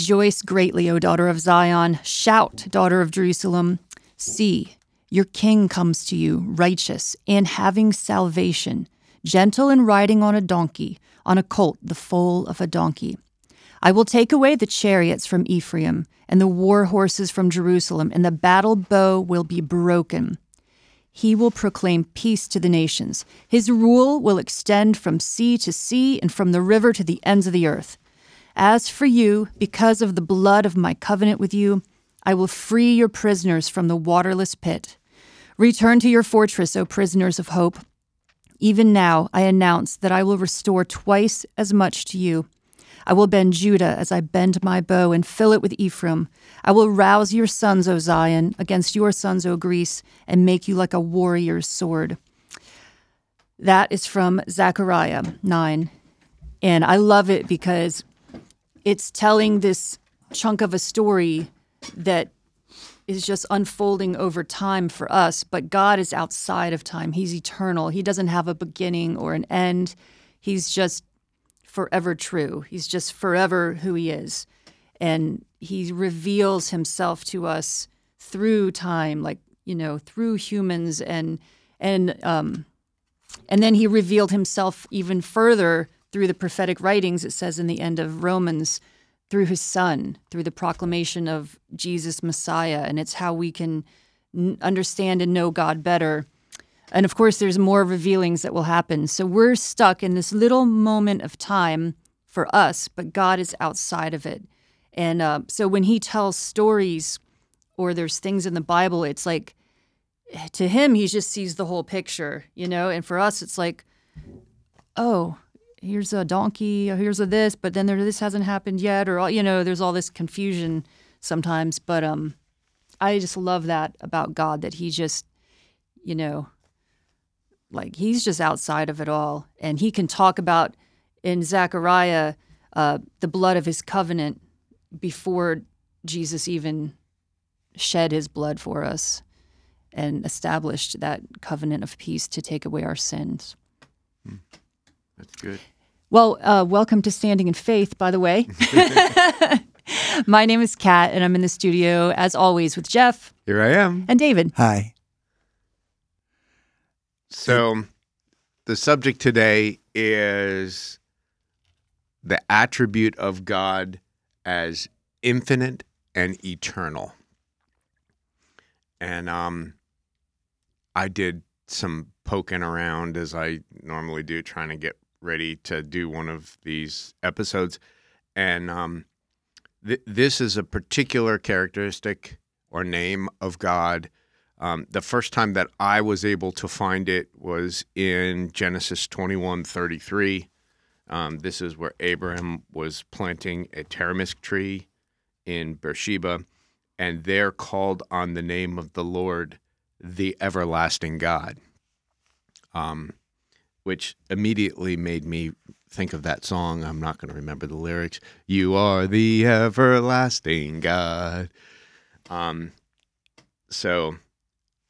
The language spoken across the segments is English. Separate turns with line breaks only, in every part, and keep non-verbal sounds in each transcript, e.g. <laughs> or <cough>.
Rejoice greatly, O daughter of Zion. Shout, daughter of Jerusalem. See, your king comes to you, righteous and having salvation, gentle and riding on a donkey, on a colt, the foal of a donkey. I will take away the chariots from Ephraim and the war horses from Jerusalem, and the battle bow will be broken. He will proclaim peace to the nations. His rule will extend from sea to sea and from the river to the ends of the earth. As for you, because of the blood of my covenant with you, I will free your prisoners from the waterless pit. Return to your fortress, O prisoners of hope. Even now I announce that I will restore twice as much to you. I will bend Judah as I bend my bow and fill it with Ephraim. I will rouse your sons, O Zion, against your sons, O Greece, and make you like a warrior's sword. That is from Zechariah 9. And I love it because it's telling this chunk of a story that is just unfolding over time for us, but God is outside of time. He's eternal. He doesn't have a beginning or an end. He's just forever true. He's just forever who he is. And he reveals himself to us through time, like, you know, through humans and and um and then he revealed himself even further through the prophetic writings, it says in the end of Romans, through his son, through the proclamation of Jesus Messiah. And it's how we can n- understand and know God better. And of course, there's more revealings that will happen. So we're stuck in this little moment of time for us, but God is outside of it. And uh, so when he tells stories or there's things in the Bible, it's like to him, he just sees the whole picture, you know? And for us, it's like, oh, here's a donkey, or here's a this, but then there, this hasn't happened yet, or you know, there's all this confusion sometimes. But um, I just love that about God that He just, you know, like He's just outside of it all, and He can talk about in Zechariah uh, the blood of His covenant before Jesus even shed His blood for us and established that covenant of peace to take away our sins.
That's good.
Well, uh, welcome to Standing in Faith, by the way. <laughs> <laughs> My name is Kat, and I'm in the studio, as always, with Jeff
Here I am.
and David.
Hi.
So, the subject today is the attribute of God as infinite and eternal. And um, I did some poking around as I normally do, trying to get ready to do one of these episodes. And um, th- this is a particular characteristic or name of God. Um, the first time that I was able to find it was in Genesis 21 33. Um, this is where Abraham was planting a tamarisk tree in Beersheba, and there called on the name of the Lord, the everlasting God. Um, which immediately made me think of that song. I'm not going to remember the lyrics. You are the everlasting God. Um, so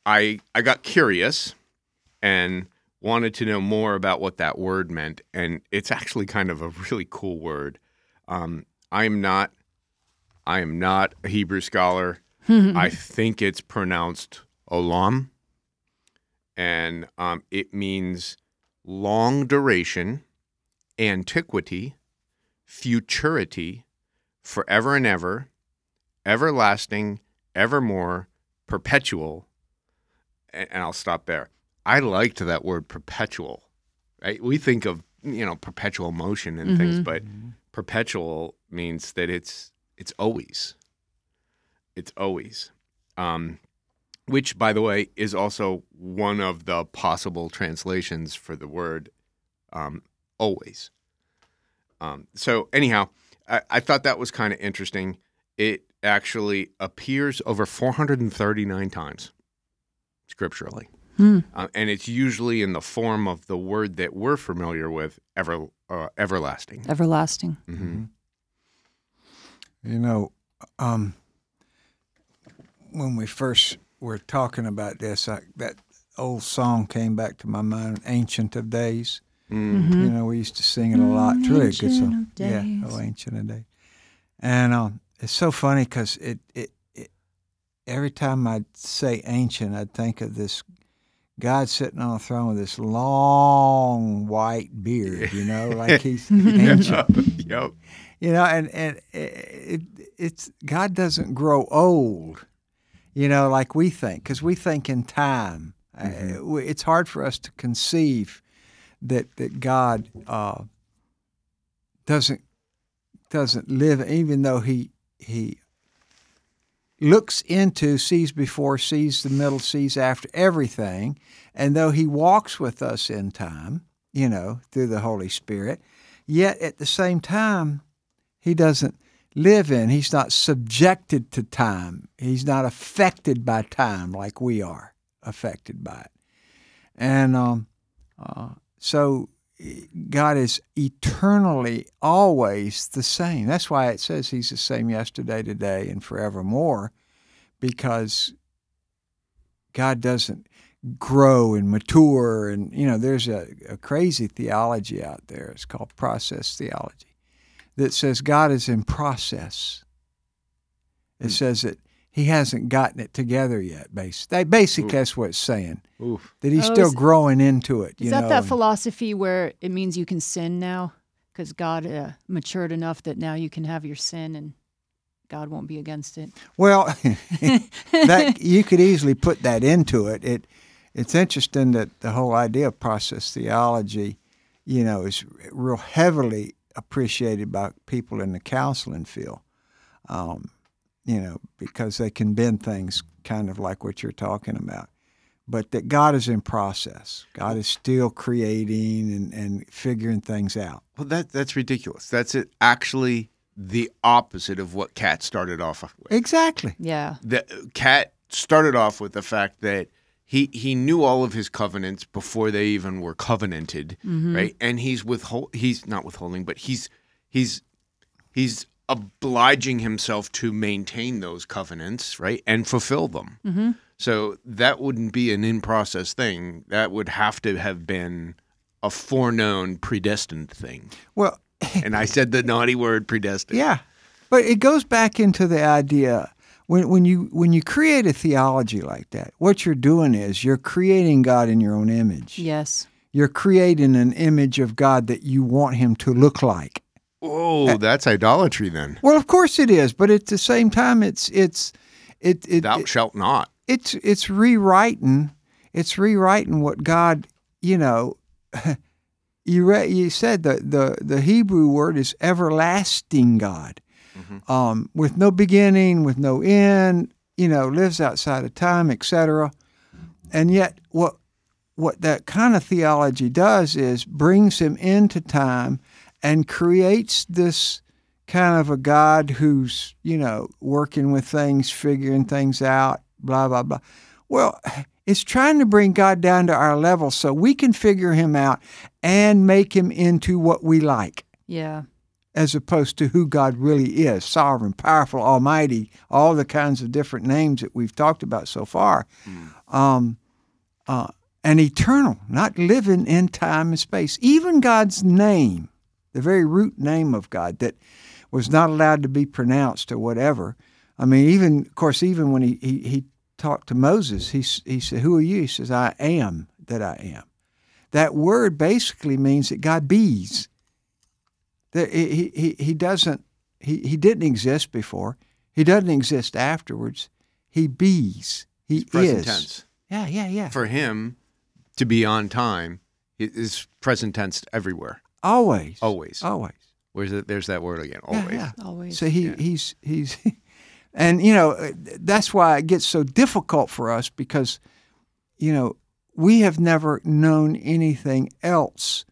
I I got curious and wanted to know more about what that word meant, and it's actually kind of a really cool word. Um, I'm not I am not a Hebrew scholar. <laughs> I think it's pronounced olam, and um, it means long duration, antiquity, futurity, forever and ever, everlasting, evermore, perpetual. And I'll stop there. I liked that word perpetual. Right? We think of you know perpetual motion and things, but perpetual means that it's it's always. It's always. Um, which, by the way, is also one of the possible translations for the word um, always. Um, so, anyhow, I, I thought that was kind of interesting. It actually appears over 439 times scripturally. Uh, and it's usually in the form of the word that we're familiar with, ever, uh, everlasting.
Everlasting.
hmm
You know, um, when we first were talking about this, I, that old song came back to my mind, "Ancient of Days."
Mm.
You know, we used to sing it a lot. It's really a good
Ancient
song.
of
Yeah,
Days.
oh, "Ancient of Days." And um, it's so funny because it, it, it, every time I say ancient, I think of this God sitting on a throne with this long white beard, you know, <laughs> like he's <laughs> ancient.
yep.
You know, and and it, it's God doesn't grow old, you know, like we think, because we think in time. Uh, it's hard for us to conceive that that God uh, doesn't doesn't live, even though he he looks into, sees before, sees the middle, sees after everything, and though he walks with us in time, you know, through the Holy Spirit, yet at the same time, he doesn't live in. He's not subjected to time. He's not affected by time like we are affected by it. And um, uh, so God is eternally always the same. That's why it says He's the same yesterday, today, and forevermore, because God doesn't grow and mature. And, you know, there's a, a crazy theology out there. It's called process theology that says God is in process. It
Hmm.
says that He hasn't gotten it together yet. Basically, basically that's what it's saying.
Oof.
That He's
Oh,
still
is-
growing into it.
Is
you
that
know,
that philosophy where it means you can sin now? Because God uh, matured enough that now you can have your sin and God won't be against it.
Well, <laughs> that <laughs> you could easily put that into it. It it's interesting that the whole idea of process theology, you know, is real heavily appreciated by people in the counseling field. Um, you know, because they can bend things kind of like what you're talking about. But that God is in process. God is still creating and, and figuring things out.
Well, that that's ridiculous. That's it. Actually, the opposite of what Kat started off with.
Exactly.
Yeah.
The Kat started off with the fact that he he knew all of his covenants before they even were covenanted, right? And he's withhold he's not withholding, but he's he's he's obliging himself to maintain those covenants, right, and fulfill them.
Mm-hmm.
So that wouldn't be an in process thing. That would have to have been a foreknown, predestined thing.
Well,
And I said the naughty word predestined. <laughs>
Yeah, but it goes back into the idea when when you when you create a theology like that, what you're doing is you're creating God in your own image.
Yes.
You're creating an image of God that you want Him to look like.
Oh, that's idolatry then.
Well, of course it is, but at the same time, it's it's it, it,
Thou
it
shalt not.
it's it's rewriting it's rewriting what God you know <laughs> you re- you said the, the the Hebrew word is everlasting God um, with no beginning with no end you know lives outside of time etc and yet what what that kind of theology does is brings him into time and creates this kind of a God who's, you know, working with things, figuring things out, blah, blah, blah. Well, it's trying to bring God down to our level so we can figure him out and make him into what we like,
Yeah.
As opposed to who God really is sovereign, powerful, almighty, all the kinds of different names that we've talked about so far. Um, uh, and eternal, not living in time and space. Even God's name, the very root name of God that was not allowed to be pronounced or whatever. I mean, even of course, even when he he, he talked to Moses, he he said, "Who are you?" He says, "I am that I am." That word basically means that God bees. That he he he doesn't he he didn't exist before. He doesn't exist afterwards. He bees. He
Present
is.
tense.
Yeah, yeah, yeah.
For him to be on time it is present tense everywhere.
Always.
Always.
Always.
Where's it? There's that word again. Always.
yeah.
Always.
So he he's he's, <laughs> and you know uh, that's why it gets so difficult for us because, you know, we have never known anything else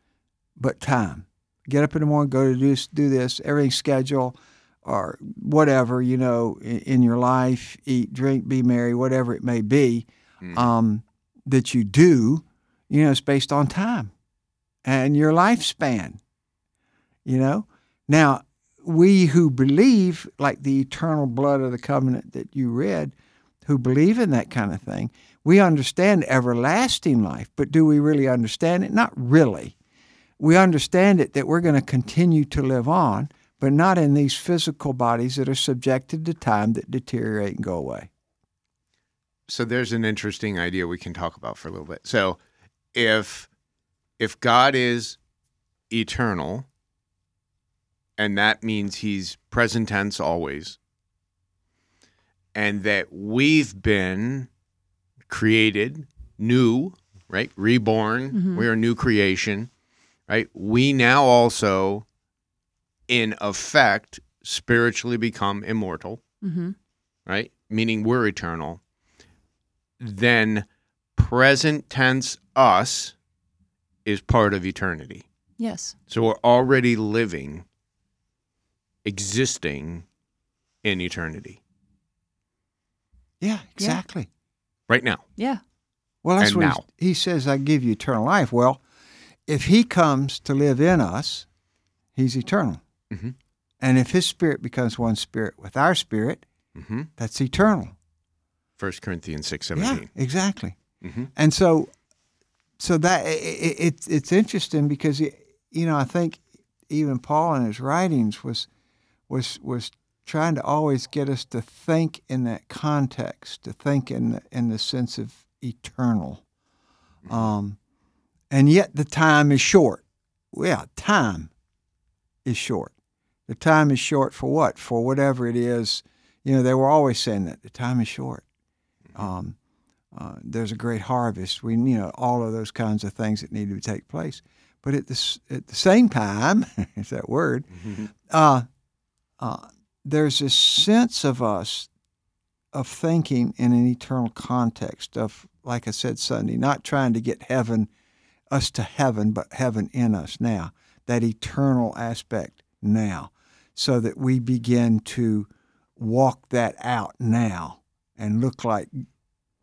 but time. Get up in the morning, go to do this, do this, everything schedule, or whatever you know in, in your life, eat, drink, be merry, whatever it may be,
Mm.
um, that you do, you know, it's based on time and your lifespan. You know, now we who believe, like the eternal blood of the covenant that you read, who believe in that kind of thing, we understand everlasting life. But do we really understand it? Not really. We understand it that we're going to continue to live on, but not in these physical bodies that are subjected to time that deteriorate and go away.
So there's an interesting idea we can talk about for a little bit. So if if God is eternal, and that means he's present tense always, and that we've been created new, right? Reborn.
Mhm.
We are a new creation, right? We now also, in effect, spiritually become immortal,
Mm-hmm.
right? Meaning we're eternal. Then present tense us is part of eternity.
Yes.
So we're already living, existing in eternity
Yeah, exactly.
right now.
Yeah.
Well, that's
And
what
now.
he says, I give you eternal life. Well, if he comes to live in us, he's eternal.
Mhm.
And if his spirit becomes one spirit with our spirit,
hmm
that's eternal.
First Corinthians six
Yeah,
seventeen.
exactly.
hmm
And so, so that i i it's it's interesting because you know I think even Paul in his writings was was was trying to always get us to think in that context, to think in the, in the sense of eternal. Um, and yet the time is short. Yeah, time is short. The time is short for what? For whatever it is. You know, they were always saying that the time is short. Um, uh, there's a great harvest. We, you know, all of those kinds of things that need to take place. But at the at the same time, <laughs> is that word? Uh, uh, there's a sense of us of thinking in an eternal context of, like I said Sunday, not trying to get heaven, us to heaven, but heaven in us now. That eternal aspect now, so that we begin to walk that out now and look like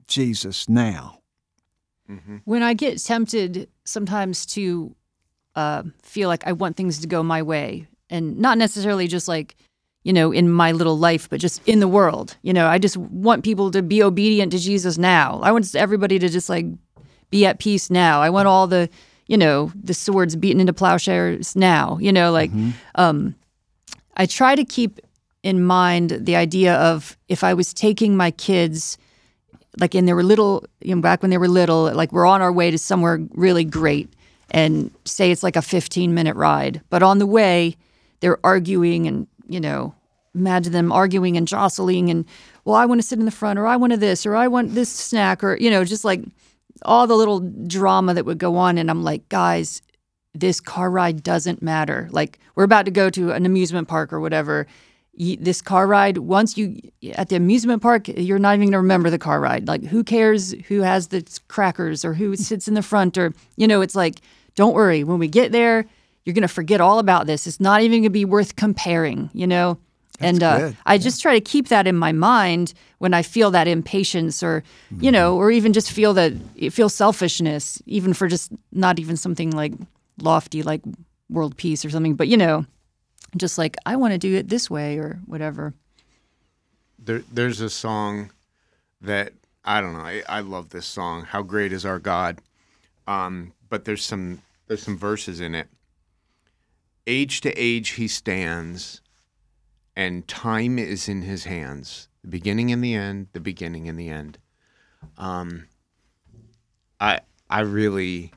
Jesus now.
hmm
When I get tempted sometimes to uh, feel like I want things to go my way, and not necessarily just like, you know, in my little life, but just in the world. You know, I just want people to be obedient to Jesus now. I want everybody to just like be at peace now. I want all the, you know, the swords beaten into plowshares now. You know, like, um, I try to keep in mind the idea of if I was taking my kids like and they were little you know back when they were little like we're on our way to somewhere really great and say it's like a 15 minute ride but on the way they're arguing and you know imagine them arguing and jostling and well i want to sit in the front or i want to this or i want this snack or you know just like all the little drama that would go on and i'm like guys this car ride doesn't matter. Like we're about to go to an amusement park or whatever. This car ride once you at the amusement park you're not even to remember the car ride. Like who cares who has the crackers or who sits in the front or you know it's like don't worry when we get there you're to forget all about this. It's not even to be worth comparing you know and uh, i just try to keep that in my mind when i feel that impatience or you know or even just feel that feel selfishness even for just not even something like lofty like world peace or something but you know just like I want to do it this way or whatever.
There, there's a song that I don't know. I, I love this song. How great is our God? Um, but there's some there's some verses in it. Age to age he stands, and time is in his hands. The beginning and the end. The beginning and the end. Um, I I really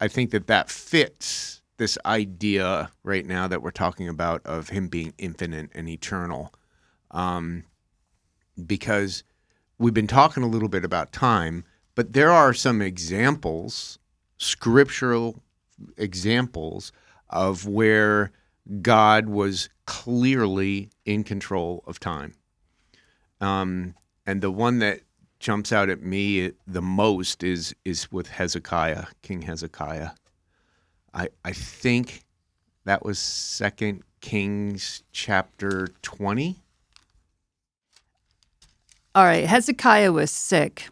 I think that that fits this idea right now that we're talking about of him being infinite and eternal. Um, because we've been talking a little bit about time, but there are some examples, scriptural examples of where God was clearly in control of time. Um, and the one that jumps out at me the most is is with Hezekiah, King Hezekiah. I I think that was Second Kings chapter twenty.
All right, Hezekiah was sick.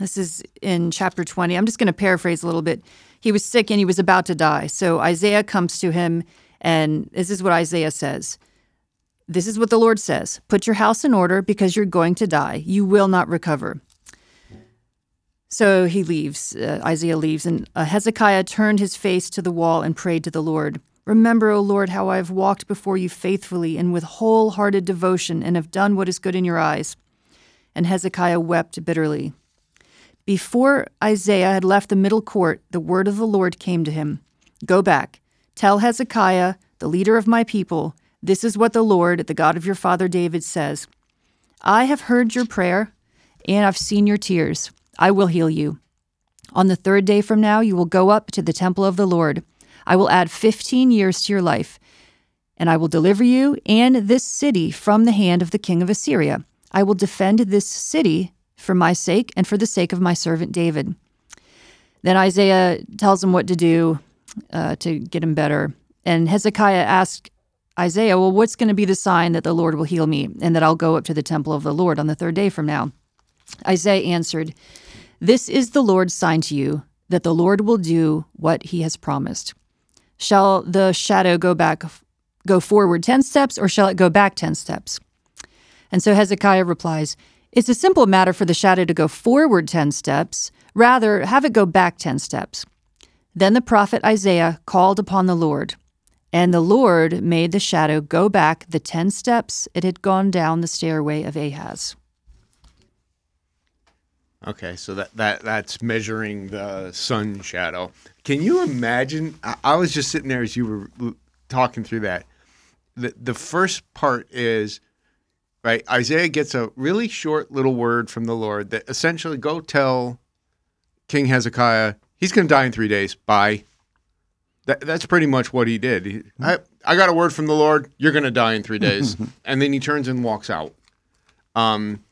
This is in chapter 20. I'm just going to paraphrase a little bit. He was sick and he was about to die. So Isaiah comes to him, and this is what Isaiah says This is what the Lord says Put your house in order because you're going to die. You will not recover. So he leaves. Uh, Isaiah leaves, and uh, Hezekiah turned his face to the wall and prayed to the Lord. Remember, O Lord, how I have walked before you faithfully and with wholehearted devotion and have done what is good in your eyes. And Hezekiah wept bitterly. Before Isaiah had left the middle court, the word of the Lord came to him Go back, tell Hezekiah, the leader of my people, this is what the Lord, the God of your father David, says I have heard your prayer, and I've seen your tears. I will heal you. On the third day from now, you will go up to the temple of the Lord. I will add 15 years to your life, and I will deliver you and this city from the hand of the king of Assyria. I will defend this city for my sake and for the sake of my servant David. Then Isaiah tells him what to do uh, to get him better. And Hezekiah asked Isaiah, Well, what's going to be the sign that the Lord will heal me and that I'll go up to the temple of the Lord on the third day from now? Isaiah answered, This is the Lord's sign to you that the Lord will do what he has promised. Shall the shadow go back, go forward 10 steps, or shall it go back 10 steps? And so Hezekiah replies, It's a simple matter for the shadow to go forward 10 steps. Rather, have it go back 10 steps. Then the prophet Isaiah called upon the Lord, and the Lord made the shadow go back the 10 steps it had gone down the stairway of Ahaz.
Okay, so that, that that's measuring the sun shadow. Can you imagine? I, I was just sitting there as you were talking through that. The the first part is right. Isaiah gets a really short little word from the Lord that essentially go tell King Hezekiah he's going to die in three days. Bye. That, that's pretty much what he did. He, I I got a word from the Lord. You're going to die in three days, <laughs> and then he turns and walks out. Um,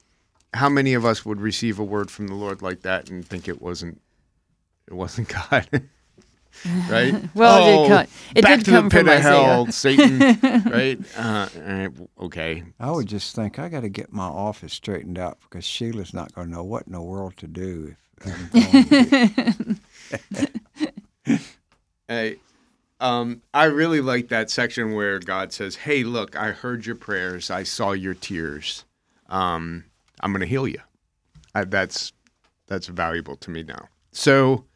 how many of us would receive a word from the Lord like that and think it wasn't it wasn't <laughs> God? <laughs> right?
Well, it did
Oh,
co- it
back
did
to
come
the pit
from
of
Isaiah.
hell, Satan. right? Uh, okay.
I would just think I got to get my office straightened out because Sheila's not going to know what in the world to do. If I'm going <laughs>
Hey, um, I really like that section where God says, "Hey, look, I heard your prayers. I saw your tears. Um, I'm going to heal you." I, that's that's valuable to me now. So,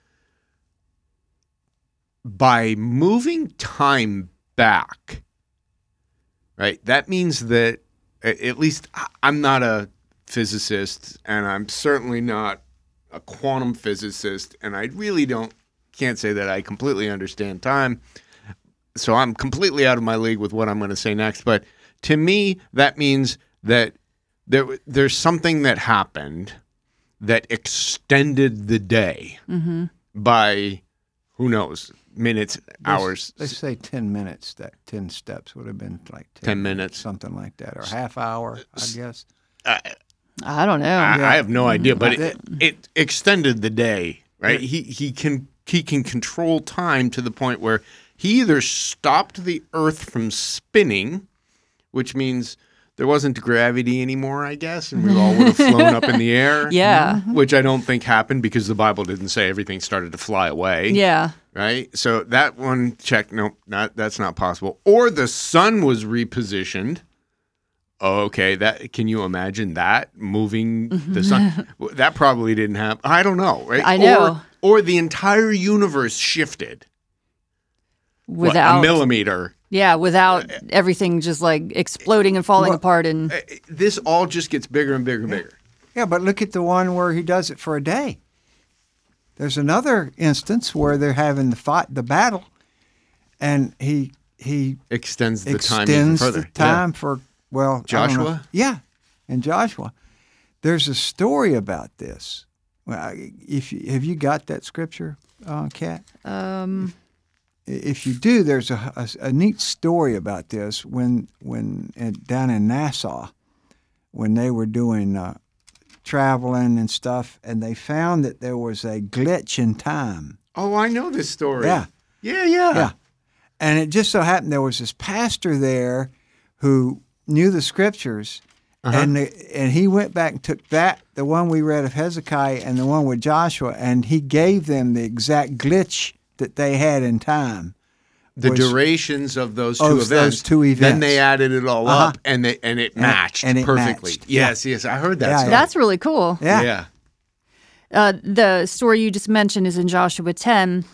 by moving time back, right? That means that at least I'm not a physicist, and I'm certainly not a quantum physicist, and I really don't can't say that I completely understand time. So I'm completely out of my league with what I'm going to say next. But to me, that means that there there's something that happened that extended the day mm-hmm. by who knows minutes, hours,
Let's say 10 minutes, that 10 steps would have been like 10,
10 minutes.
something like that, or half hour, I guess.
I don't know.
I, I have no idea, but it, it extended the day, right? He he can he can control time to the point where he either stopped the Earth from spinning, which means there wasn't gravity anymore, I guess, and we all would have flown up in the air. <laughs>
Yeah. Mm-hmm.
Which I don't think happened because the Bible didn't say everything started to fly away.
yeah.
Right. So that one check. Nope, not that's not possible. Or the sun was repositioned. Okay, that can you imagine that moving the sun? <laughs> That probably didn't happen. I don't know, right?
I know.
Or, or the entire universe shifted what,
Without
a millimeter.
Yeah, without everything just like exploding and falling
Well-
apart and
Uh, This all just gets bigger and bigger and bigger.
Yeah, but look at the one where he does it for a day. There's another instance where they're having the fight, the battle, and he he
Extends the time even further.
the time for well I don't know.
Joshua?
Yeah, and Joshua. There's a story about this. Well, if you, have you got that scripture, uh, Kat?
um
if you do, there's a, a, a neat story about this when when at, down in NASA, when they were doing uh, traveling and stuff, and they found that there was a glitch in time.
Oh, I know this story.
Yeah.
Yeah, yeah.
Yeah. And it just so happened there was this pastor there who knew the scriptures, and the, and he went back and took that the one we read of Hezekiah and the one with Joshua, and he gave them the exact glitch that they had in time.
the
was-
durations of those two events.
those two
Then they added it all
Uh-huh.
up, and they and it
And-
matched
and it
perfectly.
matched. Yeah.
Yes, yes, I heard that.
Yeah,
story.
that's really cool.
Yeah.
yeah.
Uh, the story you just mentioned is in Joshua 10,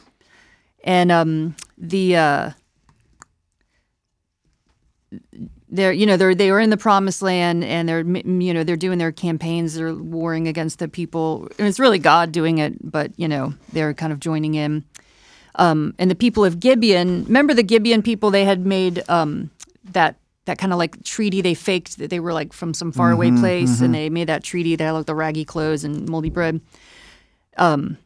and um, the uh, they're you know they're they were in the promised land and they're you know they're doing their campaigns they're warring against the people. And it's really god doing it but you know they're kind of joining in. Um, and the people of gibeon remember the gibeon people they had made um, that that kind of like treaty they faked that they were like from some faraway place and they made that treaty they had like the raggy clothes and moldy bread. Um,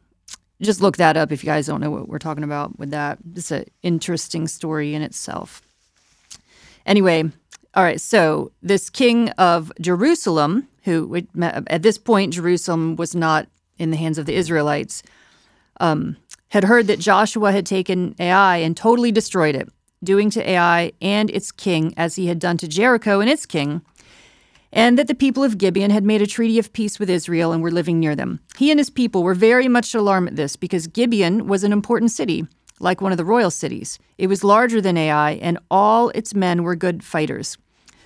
just look that up if you guys don't know what we're talking about with that. It's an interesting story in itself. Anyway, all right. So this king of Jerusalem, who at this point Jerusalem was not in the hands of the Israelites, um, had heard that Joshua had taken Ai and totally destroyed it, doing to Ai and its king as he had done to Jericho and its king, and that the people of Gibeon had made a treaty of peace with Israel and were living near them. He and his people were very much alarmed at this because Gibeon was an important city like one of the royal cities. It was larger than Ai, and all its men were good fighters.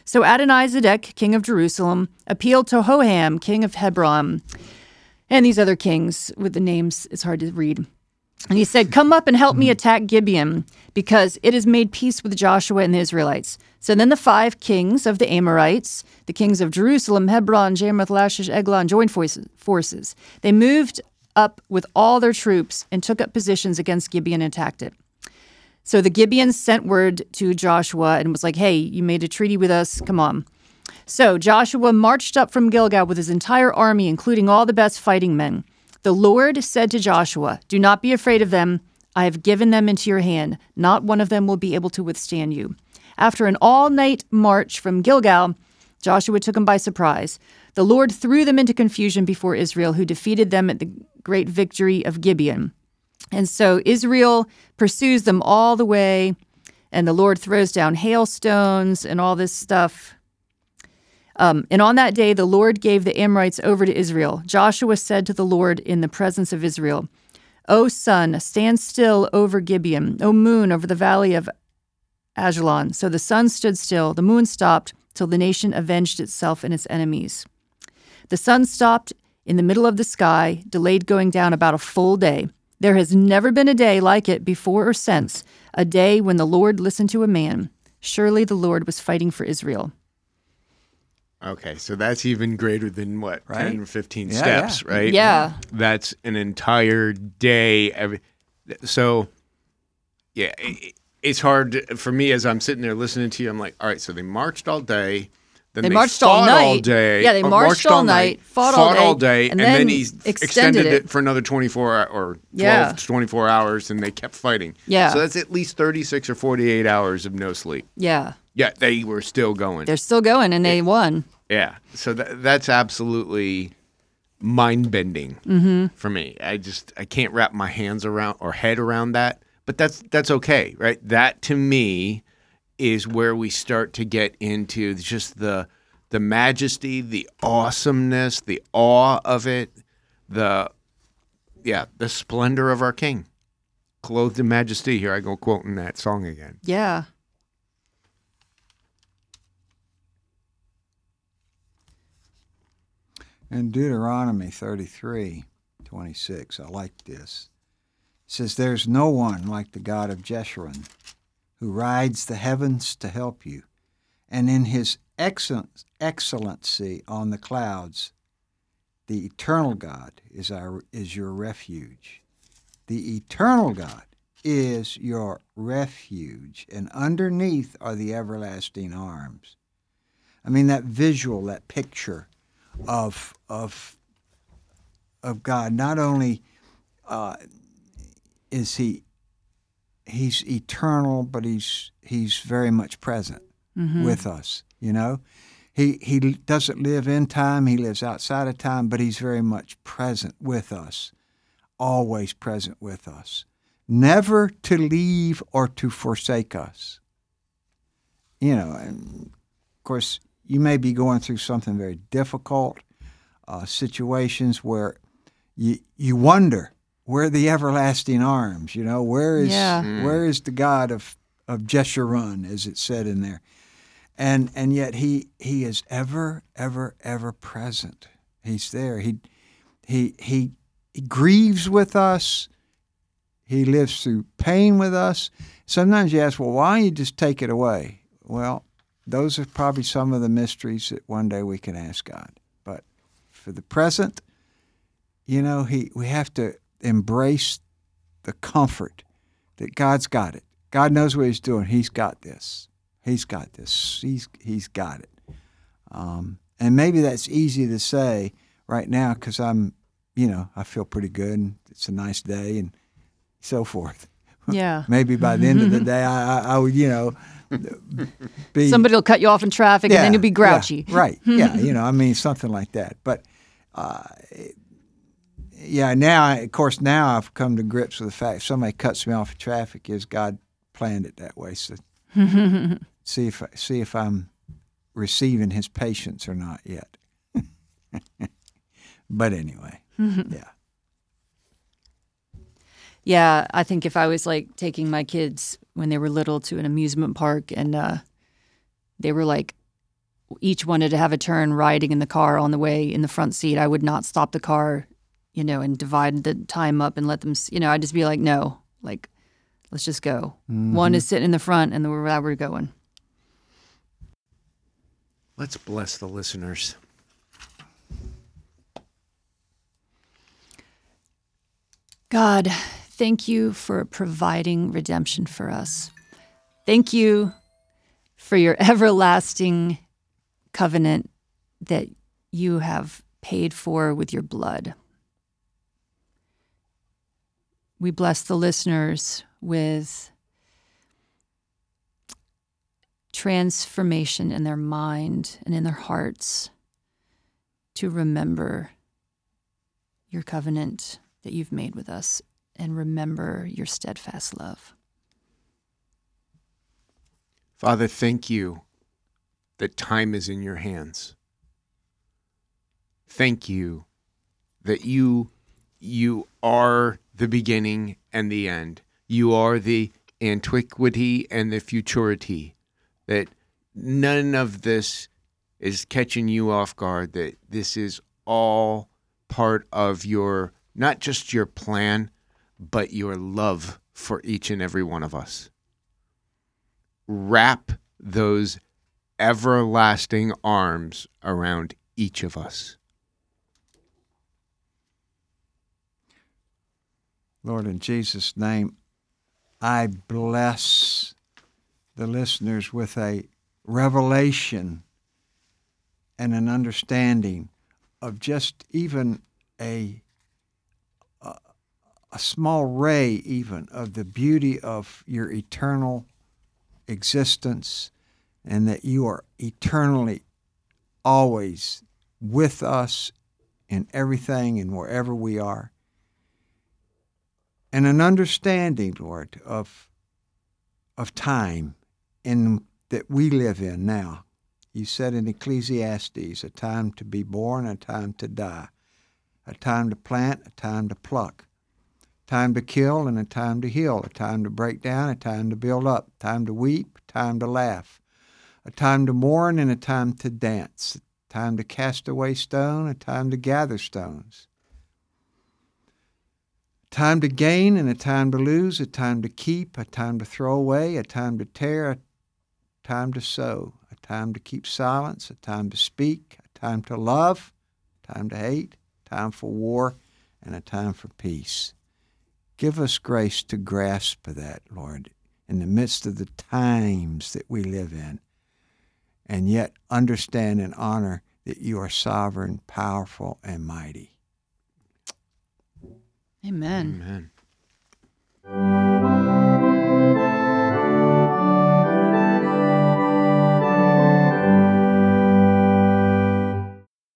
So Adonizedek, king of Jerusalem, appealed to Hoham, king of Hebron, and these other kings with the names, it's hard to read. And he said, Come up and help me attack Gibeon, because it has made peace with Joshua and the Israelites. So then the five kings of the Amorites, the kings of Jerusalem, Hebron, Jarmuth, Lachish, Eglon, joined forces. They moved up with all their troops and took up positions against Gibeon and attacked it. So the Gibeons sent word to Joshua and was like, hey, you made a treaty with us. Come on. So Joshua marched up from Gilgal with his entire army, including all the best fighting men. The Lord said to Joshua, Do not be afraid of them. I have given them into your hand. Not one of them will be able to withstand you. After an all night march from Gilgal, Joshua took them by surprise. The Lord threw them into confusion before Israel, who defeated them at the great victory of Gibeon. And so Israel pursues them all the way, and the Lord throws down hailstones and all this stuff. Um, and on that day, the Lord gave the Amorites over to Israel. Joshua said to the Lord in the presence of Israel, O sun, stand still over Gibeon. O moon, over the valley of Ajalon. So the sun stood still, the moon stopped, till the nation avenged itself and its enemies. The sun stopped in the middle of the sky, delayed going down about a full day. There has never been a day like it before or since, a day when the Lord listened to a man. Surely the Lord was fighting for Israel.
Okay, so that's even greater than what, right? 10 or 15
yeah,
steps,
yeah.
right?
Yeah.
That's an entire day. Every, so, yeah, it's hard for me as I'm sitting there listening to you. I'm like, all right, so they marched all day. Then
they,
they
marched all night.
all day.
Yeah, they
or
marched, all night, fought, all day, all day,
and, then, he
extended,
extended it. for another 24 or 12,
Yeah.
24 hours, and they kept fighting.
Yeah.
So that's at least 36 or 48 hours of no sleep.
Yeah,
Yeah, they were still going.
they're still going, and they won.
Yeah. So that that's absolutely mind bending
Mm-hmm.
for me. I just I can't wrap my hands around or head around that. But that's that's okay, right? That to me is where we start to get into just the the majesty, the awesomeness, the awe of it, the yeah, the splendor of our King, clothed in majesty. Here I go quoting that song again.
Yeah.
In Deuteronomy 33, 26, I like this. It says, There's no one like the God of Jeshurun, who rides the heavens to help you, and in his excellency on the clouds, the eternal God is, our, is your refuge. The eternal God is your refuge, and underneath are the everlasting arms. I mean, that visual, that picture of of of God. Not only uh, is he he's eternal, but he's he's very much present with us. You know, he he doesn't live in time; he lives outside of time, but he's very much present with us, always present with us, never to leave or to forsake us. You know, and of course, you may be going through something very difficult, uh, situations where you you wonder where are the everlasting arms. You know, where is
Yeah. Mm.
where is the God of of Jeshurun, as it said in there, and and yet he he is ever ever ever present. He's there. He he he, he grieves with us. He lives through pain with us. Sometimes you ask, well, why don't you just take it away? Well, those are probably some of the mysteries that one day we can ask God. But for the present, you know, he we have to embrace the comfort that God's got it. God knows what He's doing. He's got this. He's got this. He's He's got it. Um, and maybe that's easy to say right now because I'm, you know, I feel pretty good and it's a nice day and so forth. <laughs>
Yeah.
maybe by the end of the <laughs> day, I, I, I would, you know, be
Somebody will cut you off in traffic and then you'll be
yeah,
grouchy.
right. <laughs> Yeah. You know, I mean, something like that. But, uh, yeah, now, of course, now I've come to grips with the fact if somebody cuts me off in traffic, is God planned it that way. So <laughs> see if see if I'm receiving His patience or not yet. <laughs> but anyway, <laughs> yeah.
Yeah, I think if I was like taking my kids when they were little to an amusement park and uh, they were like each wanted to have a turn riding in the car on the way in the front seat, I would not stop the car, you know, and divide the time up and let them, you know, I'd just be like, no, like, let's just go. One mm-hmm. is sitting in the front and we're where we're going.
Let's bless the listeners.
God, thank you for providing redemption for us. Thank you for your <laughs> everlasting covenant that you have paid for with your blood. We bless the listeners with transformation in their mind and in their hearts to remember your covenant that you've made with us and remember your steadfast love.
Father, thank you that time is in your hands. Thank you that you you are the beginning and the end. You are the antiquity and the futurity. That none of this is catching you off guard. That this is all part of your not just your plan, but your love for each and every one of us wrap those everlasting arms around each of us.
Lord, in Jesus' name, I bless the listeners with a revelation and an understanding of just even a a, a small ray even of the beauty of your eternal existence and that you are eternally always with us in everything and wherever we are and an understanding, Lord, of of time in that we live in now. You said in Ecclesiastes, a time to be born, a time to die, a time to plant, a time to pluck, time to kill and a time to heal, a time to break down, a time to build up, time to weep, time to laugh, a time to mourn and a time to dance, a time to cast away stone, a time to gather stones time to gain and a time to lose, a time to keep, a time to throw away, a time to tear, a time to sow, a time to keep silence, a time to speak, a time to love, a time to hate, a time for war, and a time for peace. Give us grace to grasp that, Lord, in the midst of the times that we live in, and yet understand and honor that you are sovereign, powerful, and mighty.
Amen.
Amen.